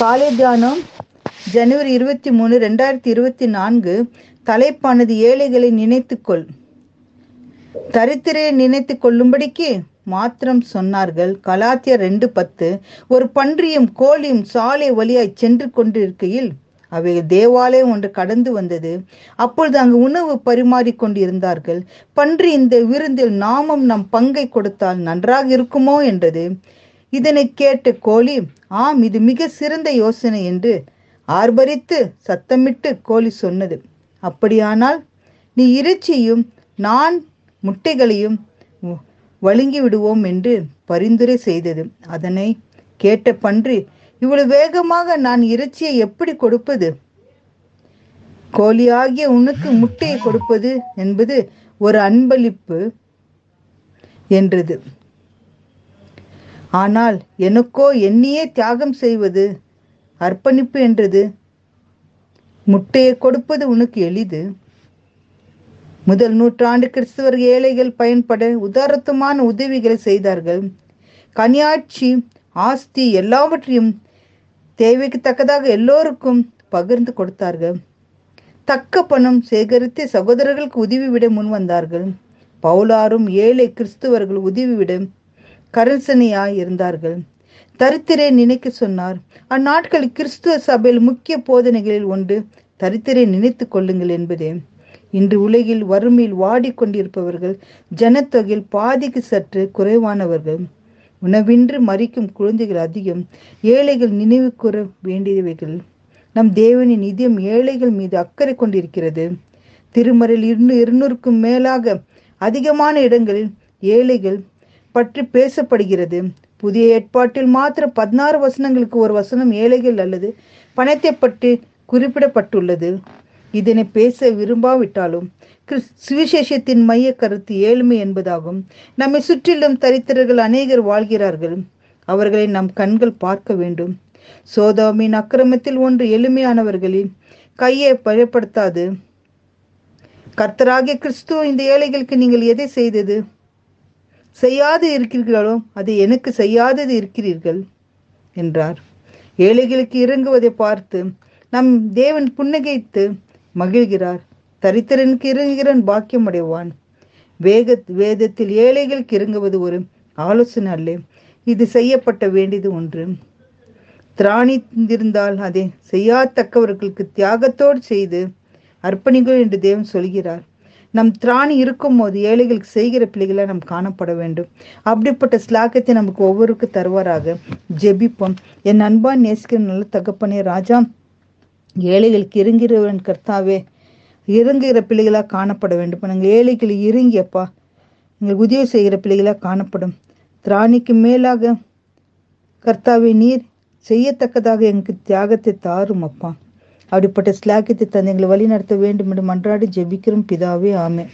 காலை தியானம் ஜனவரி இருபத்தி மூணு ரெண்டாயிரத்தி இருபத்தி நான்கு தலைப்பானது ஏழைகளை நினைத்துக்கொள். தரித்திரையை நினைத்து கொள்ளும்படிக்கு மாத்திரம் சொன்னார்கள். கலாத்தியர் ரெண்டு பத்து ஒரு பன்றியும் கோழியும் சாலை வழியாய் சென்று கொண்டிருக்கையில் அவை தேவாலயம் ஒன்று கடந்து வந்தது. அப்பொழுது அங்கு உணவு பரிமாறிக் கொண்டிருந்தார்கள். பன்றி இந்த விருந்தில் நாமும் நம் பங்கை கொடுத்தால் நன்றாக இருக்குமோ என்றது. இதனை கேட்ட கோழி ஆம் இது மிக சிறந்த யோசனை என்று ஆர்ப்பரித்து சத்தமிட்டு கோழி சொன்னது. அப்படியானால் நீ இறைச்சியும் நான் முட்டைகளையும் வழுங்கி விடுவோம் என்று பரிந்துரை செய்தது. அதனை கேட்ட பன்றி இவ்வளவு வேகமாக நான் இறைச்சியை எப்படி கொடுப்பது? கோழியாகிய உனக்கு முட்டையை கொடுப்பது என்பது ஒரு அன்பளிப்பு என்றது. ஆனால் எனக்கோ என்னையே தியாகம் செய்வது அர்ப்பணிப்பு என்றது? முட்டையை கொடுப்பது உனக்கு எளிது? முதல் நூற்றாண்டு கிறிஸ்துவர் ஏழைகள் பயன்பட உதாரத்தமான உதவிகளை செய்தார்கள். கனியாட்சி ஆஸ்தி எல்லாவற்றையும் தேவைக்கு தக்கதாக எல்லோருக்கும் பகிர்ந்து கொடுத்தார்கள். தக்க பணம் சேகரித்து சகோதரர்களுக்கு உதவிவிட முன் வந்தார்கள் பவுலாரும் ஏழை கிறிஸ்துவர்கள் உதவிவிட கரசனையாய் இருந்தார்கள். தரித்திரை நினைக்க சொன்னார். அந்நாட்களில் கிறிஸ்துவ சபையில் முக்கிய போதனைகளில் ஒன்று தரித்திரை நினைத்து கொள்ளுங்கள் என்பதே. இன்று உலகில் வறுமையில் வாடிக்கொண்டிருப்பவர்கள் ஜனத்தொகையில் பாதிக்கு சற்று குறைவானவர்கள். உணவின்றி மறிக்கும் குழந்தைகள் அதிகம் ஏழைகள் நினைவு கூற வேண்டியவைகள். நம் தேவனின் நிதியம் ஏழைகள் மீது அக்கறை கொண்டிருக்கிறது. திருமறையில் இருந்து இருநூறுக்கும் மேலாக அதிகமான இடங்களில் ஏழைகள் பற்றி பேசப்படுகிறது. புதிய ஏற்பாட்டில் மாத்திரம் பதினாறு வசனங்களுக்கு ஒரு வசனம் ஏழைகள் அல்லது பணத்தை பற்றி குறிப்பிடப்பட்டுள்ளது. இதனை பேச விரும்பாவிட்டாலும் சுவிசேஷத்தின் மைய கருத்து ஏழ்மை என்பதாகும். நம்மை சுற்றிலும் தரித்திரர்கள் அநேகர் வாழ்கிறார்கள். அவர்களை நம் கண்கள் பார்க்க வேண்டும். சோதாமின் அக்கிரமத்தில் ஒன்று எளிமையானவர்களின் கையை பயப்படுத்தாது கர்த்தராகிய கிறிஸ்துவ இந்த ஏழைகளுக்கு நீங்கள் எதை செய்தது? செய்யாது இருக்கிறீர்களோ அதை எனக்கு செய்யாதது இருக்கிறீர்கள் என்றார். ஏழைகளுக்கு இறங்குவதை பார்த்து நம் தேவன் புன்னகைத்து மகிழ்கிறார். தரித்திரனுக்கு இறங்குகிறன் பாக்கியம் அடைவான் வேக வேதத்தில் ஏழைகளுக்கு இறங்குவது ஒரு ஆலோசனை அல்ல இது செய்யப்பட்ட வேண்டியது ஒன்று. திராணி அதை செய்யாதக்கவர்களுக்கு தியாகத்தோடு செய்து அர்ப்பணிகள் என்று தேவன் சொல்கிறார். நம் திராணி இருக்கும் போது ஏழைகளுக்கு செய்கிற பிள்ளைகளை நாம் காணப்பட வேண்டும். அப்படிப்பட்ட ஸ்லாகத்தை நமக்கு ஒவ்வொருக்கு தருவாராக. ஜெபிப்போம். என் அன்பா நேசிக்கிற நல்ல தகப்பனே ராஜா ஏழைகளுக்கு இறங்கிறவன் கர்த்தாவே இறங்குகிற பிள்ளைகளாக காணப்பட வேண்டும். நாங்கள் ஏழைகள் இறங்கியப்பா எங்களுக்கு உதவி செய்கிற பிள்ளைகளாக காணப்படும். திராணிக்கு மேலாக கர்த்தாவே நீர் செய்யத்தக்கதாக எங்களுக்கு தியாகத்தை தாரும் அப்பா. அப்படிப்பட்ட ஸ்லாக்கியத்தை தந்து எங்களை வழி நடத்த வேண்டும் என்று மன்றாடி ஜெபிக்கிறோம். பிதாவே ஆமே